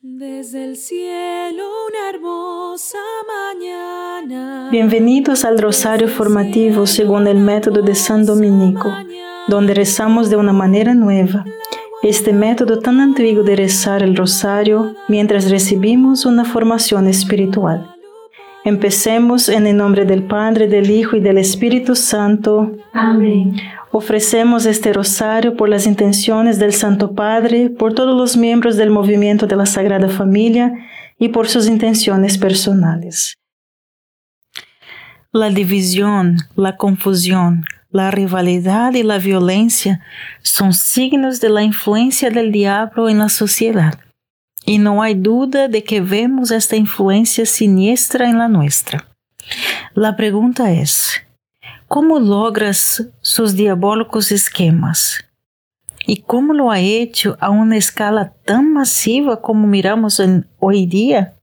Desde el cielo una hermosa mañana. Bienvenidos al Rosario Formativo según el método de San Dominico, donde rezamos de una manera nueva. Este método tan antiguo de rezar el rosario mientras recibimos una formación espiritual. Empecemos en el nombre del Padre, del Hijo y del Espíritu Santo. Amén. Ofrecemos este rosario por las intenciones del Santo Padre, por todos los miembros del movimiento de la Sagrada Familia y por sus intenciones personales. La división, la confusión, la rivalidad y la violencia son signos de la influencia del diablo en la sociedad. Y no hay duda de que vemos esta influencia siniestra en la nuestra. La pregunta es, ¿Cómo logras sus diabólicos esquemas? ¿Y cómo lo ha hecho a una escala tan masiva como miramos en hoy día?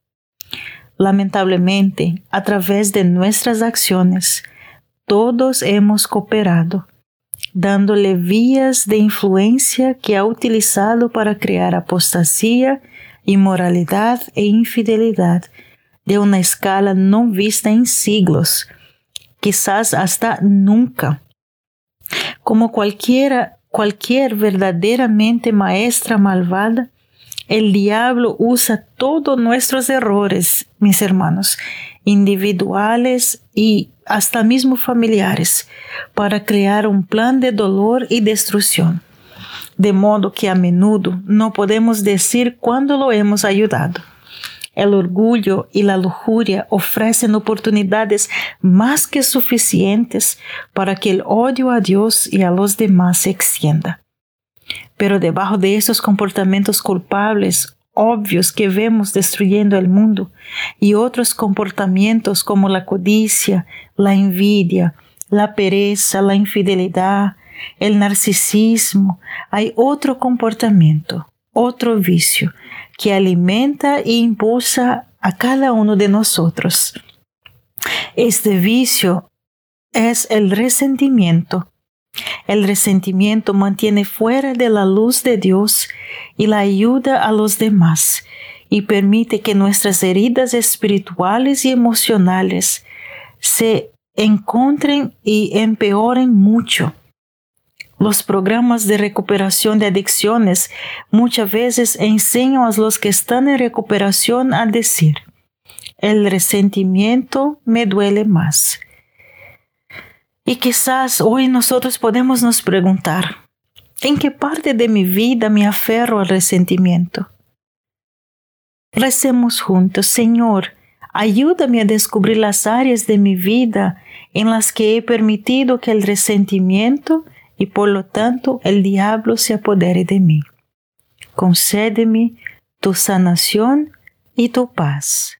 Lamentablemente, a través de nuestras acciones, todos hemos cooperado, dándole vías de influencia que ha utilizado para crear apostasía, inmoralidad e infidelidad de una escala no vista en siglos quizás hasta nunca. Como cualquiera, cualquier verdaderamente maestra malvada, el diablo usa todos nuestros errores, mis hermanos, individuales y hasta mismo familiares, para crear un plan de dolor y destrucción. De modo que a menudo no podemos decir cuándo lo hemos ayudado. El orgullo y la lujuria ofrecen oportunidades más que suficientes para que el odio a Dios y a los demás se extienda. Pero debajo de esos comportamientos culpables obvios que vemos destruyendo el mundo y otros comportamientos como la codicia, la envidia, la pereza, la infidelidad, el narcisismo, hay otro comportamiento, otro vicio que alimenta e impulsa a cada uno de nosotros. Este vicio es el resentimiento. El resentimiento mantiene fuera de la luz de Dios y la ayuda a los demás y permite que nuestras heridas espirituales y emocionales se encuentren y empeoren mucho. Los programas de recuperación de adicciones muchas veces enseñan a los que están en recuperación a decir, el resentimiento me duele más. Y quizás hoy nosotros podemos nos preguntar, ¿en qué parte de mi vida me aferro al resentimiento? Recemos juntos, Señor, ayúdame a descubrir las áreas de mi vida en las que he permitido que el resentimiento y por lo tanto el diablo se apodere de mí. Concédeme tu sanación y tu paz.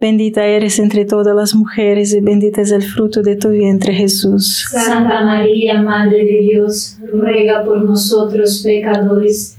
Bendita eres entre todas las mujeres y bendito es el fruto de tu vientre Jesús. Santa María, Madre de Dios, ruega por nosotros pecadores,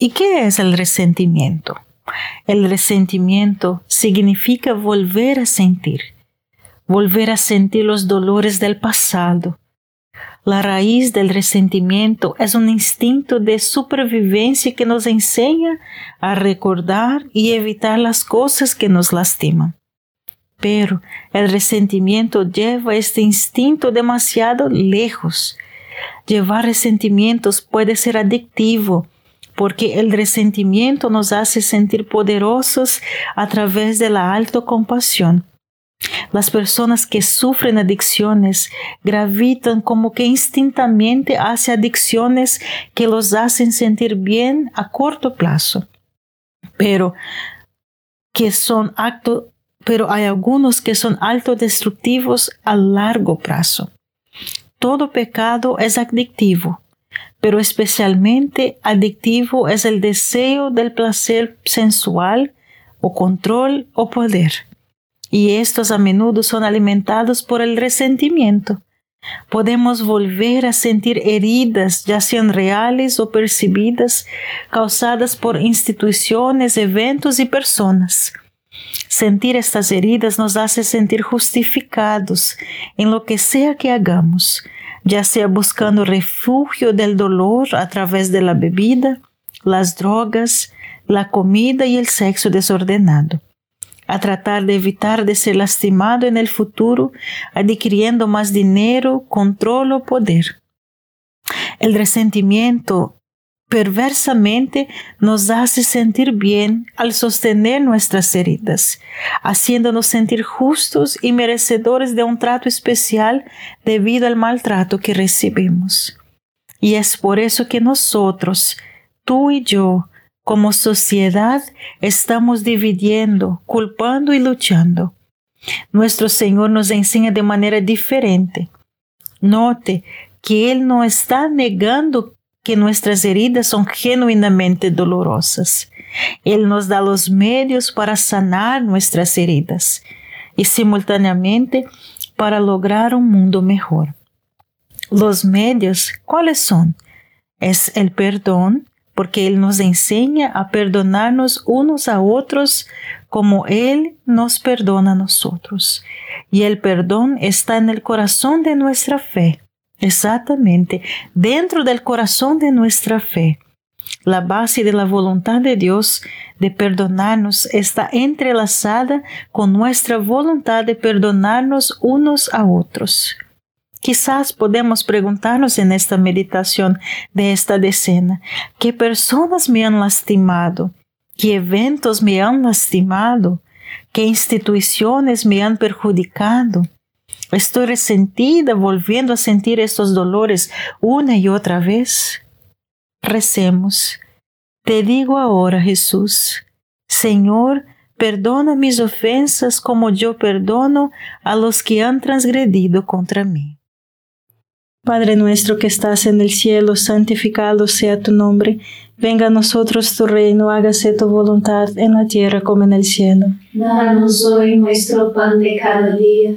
¿Y qué es el resentimiento? El resentimiento significa volver a sentir, volver a sentir los dolores del pasado. La raíz del resentimiento es un instinto de supervivencia que nos enseña a recordar y evitar las cosas que nos lastiman. Pero el resentimiento lleva este instinto demasiado lejos. Llevar resentimientos puede ser adictivo porque el resentimiento nos hace sentir poderosos a través de la autocompasión. Las personas que sufren adicciones gravitan como que instintamente hacia adicciones que los hacen sentir bien a corto plazo, pero que son acto, pero hay algunos que son autodestructivos a largo plazo. Todo pecado es adictivo pero especialmente adictivo es el deseo del placer sensual o control o poder. Y estos a menudo son alimentados por el resentimiento. Podemos volver a sentir heridas, ya sean reales o percibidas, causadas por instituciones, eventos y personas. Sentir estas heridas nos hace sentir justificados en lo que sea que hagamos, ya sea buscando refugio del dolor a través de la bebida, las drogas, la comida y el sexo desordenado, a tratar de evitar de ser lastimado en el futuro, adquiriendo más dinero, control o poder. El resentimiento perversamente nos hace sentir bien al sostener nuestras heridas, haciéndonos sentir justos y merecedores de un trato especial debido al maltrato que recibimos. Y es por eso que nosotros, tú y yo, como sociedad, estamos dividiendo, culpando y luchando. Nuestro Señor nos enseña de manera diferente. Note que Él no está negando que nuestras heridas son genuinamente dolorosas. Él nos da los medios para sanar nuestras heridas y simultáneamente para lograr un mundo mejor. Los medios, ¿cuáles son? Es el perdón, porque Él nos enseña a perdonarnos unos a otros como Él nos perdona a nosotros. Y el perdón está en el corazón de nuestra fe. Exactamente, dentro del corazón de nuestra fe. La base de la voluntad de Dios de perdonarnos está entrelazada con nuestra voluntad de perdonarnos unos a otros. Quizás podemos preguntarnos en esta meditación de esta decena, ¿qué personas me han lastimado? ¿Qué eventos me han lastimado? ¿Qué instituciones me han perjudicado? Estoy resentida volviendo a sentir estos dolores una y otra vez. Recemos. Te digo ahora, Jesús, Señor, perdona mis ofensas como yo perdono a los que han transgredido contra mí. Padre nuestro que estás en el cielo, santificado sea tu nombre. Venga a nosotros tu reino, hágase tu voluntad en la tierra como en el cielo. Danos hoy nuestro pan de cada día,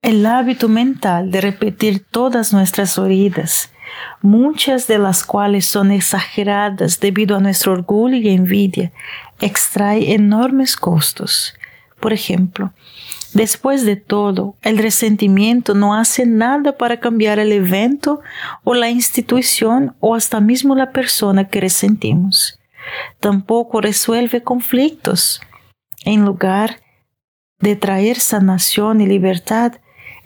El hábito mental de repetir todas nuestras oídas, muchas de las cuales son exageradas debido a nuestro orgullo y envidia, extrae enormes costos. Por ejemplo, después de todo, el resentimiento no hace nada para cambiar el evento o la institución o hasta mismo la persona que resentimos. Tampoco resuelve conflictos. En lugar de traer sanación y libertad,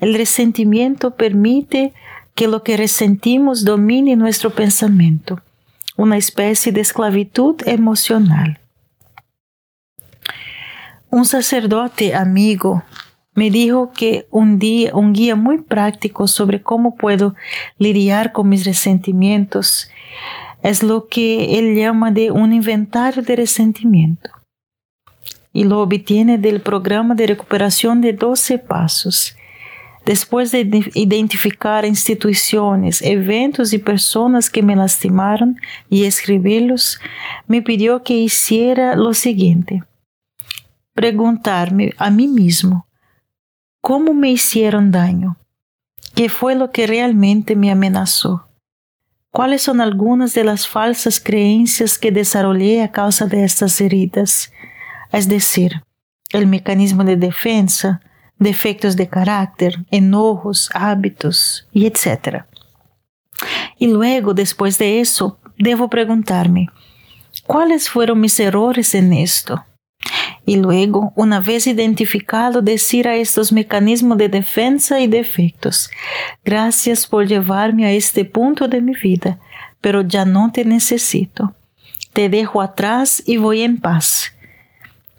el resentimiento permite que lo que resentimos domine nuestro pensamiento. una especie de esclavitud emocional. Un sacerdote amigo me dijo que un día un guía muy práctico sobre cómo puedo lidiar con mis resentimientos es lo que él llama de un inventario de resentimiento y lo obtiene del programa de recuperación de 12 pasos. Después de identificar instituciones, eventos y personas que me lastimaron y escribirlos, me pidió que hiciera lo siguiente. Preguntarme a mí mismo, ¿cómo me hicieron daño? ¿Qué fue lo que realmente me amenazó? ¿Cuáles son algunas de las falsas creencias que desarrollé a causa de estas heridas? Es decir, el mecanismo de defensa, defectos de carácter, enojos, hábitos y etc. Y luego, después de eso, debo preguntarme, ¿cuáles fueron mis errores en esto? Y luego, una vez identificado, decir a estos mecanismos de defensa y defectos, gracias por llevarme a este punto de mi vida, pero ya no te necesito. Te dejo atrás y voy en paz.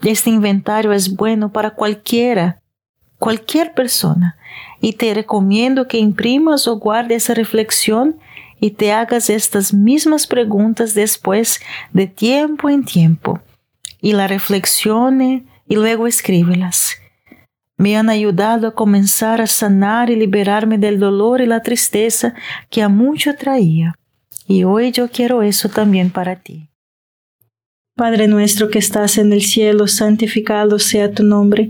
Este inventario es bueno para cualquiera cualquier persona y te recomiendo que imprimas o guardes esa reflexión y te hagas estas mismas preguntas después de tiempo en tiempo y la reflexione y luego escríbelas. Me han ayudado a comenzar a sanar y liberarme del dolor y la tristeza que a mucho traía. Y hoy yo quiero eso también para ti. Padre nuestro que estás en el cielo, santificado sea tu nombre.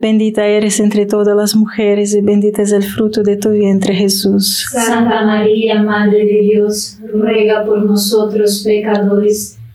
Bendita eres entre todas las mujeres y bendito es el fruto de tu vientre Jesús. Santa María, Madre de Dios, ruega por nosotros pecadores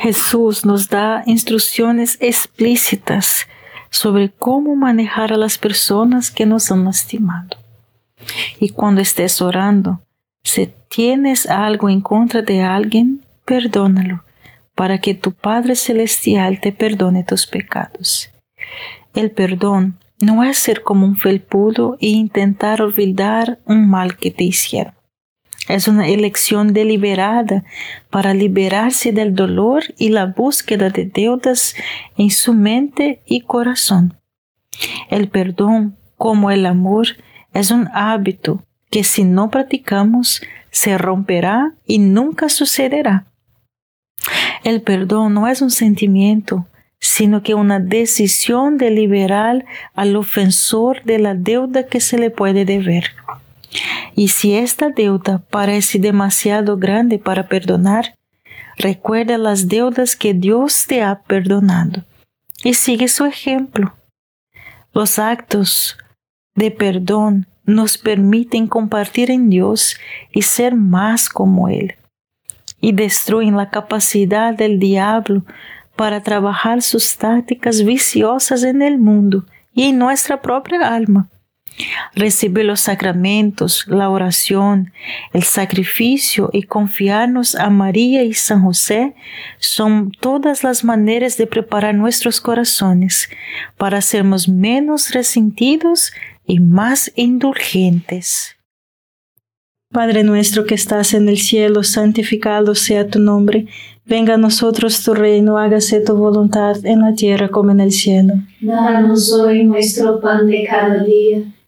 Jesús nos da instrucciones explícitas sobre cómo manejar a las personas que nos han lastimado. Y cuando estés orando, si tienes algo en contra de alguien, perdónalo, para que tu Padre Celestial te perdone tus pecados. El perdón no es ser como un felpudo e intentar olvidar un mal que te hicieron. Es una elección deliberada para liberarse del dolor y la búsqueda de deudas en su mente y corazón. El perdón, como el amor, es un hábito que si no practicamos se romperá y nunca sucederá. El perdón no es un sentimiento, sino que una decisión de liberar al ofensor de la deuda que se le puede deber. Y si esta deuda parece demasiado grande para perdonar, recuerda las deudas que Dios te ha perdonado y sigue su ejemplo. Los actos de perdón nos permiten compartir en Dios y ser más como Él, y destruyen la capacidad del diablo para trabajar sus tácticas viciosas en el mundo y en nuestra propia alma. Recibir los sacramentos, la oración, el sacrificio y confiarnos a María y San José son todas las maneras de preparar nuestros corazones para sermos menos resentidos y más indulgentes. Padre nuestro que estás en el cielo, santificado sea tu nombre. Venga a nosotros tu reino, hágase tu voluntad en la tierra como en el cielo. Danos hoy nuestro pan de cada día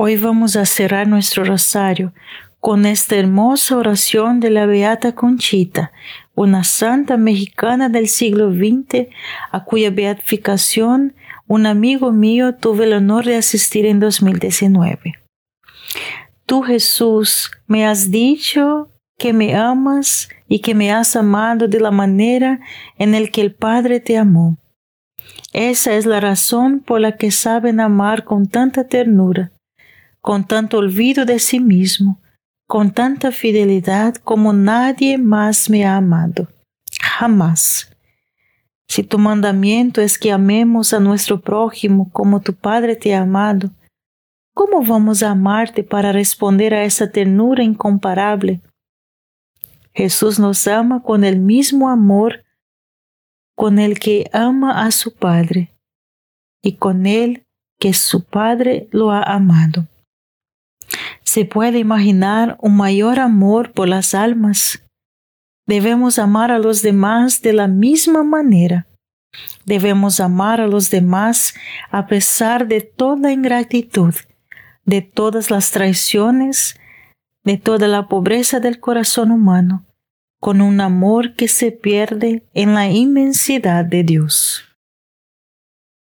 Hoy vamos a cerrar nuestro rosario con esta hermosa oración de la Beata Conchita, una santa mexicana del siglo XX a cuya beatificación un amigo mío tuve el honor de asistir en 2019. Tú Jesús me has dicho que me amas y que me has amado de la manera en el que el Padre te amó. Esa es la razón por la que saben amar con tanta ternura, con tanto olvido de sí mismo, con tanta fidelidad como nadie más me ha amado. Jamás. Si tu mandamiento es que amemos a nuestro prójimo como tu Padre te ha amado, ¿cómo vamos a amarte para responder a esa ternura incomparable Jesús nos ama con el mismo amor con el que ama a su Padre y con el que su Padre lo ha amado. ¿Se puede imaginar un mayor amor por las almas? Debemos amar a los demás de la misma manera. Debemos amar a los demás a pesar de toda ingratitud, de todas las traiciones, de toda la pobreza del corazón humano con un amor que se pierde en la inmensidad de Dios.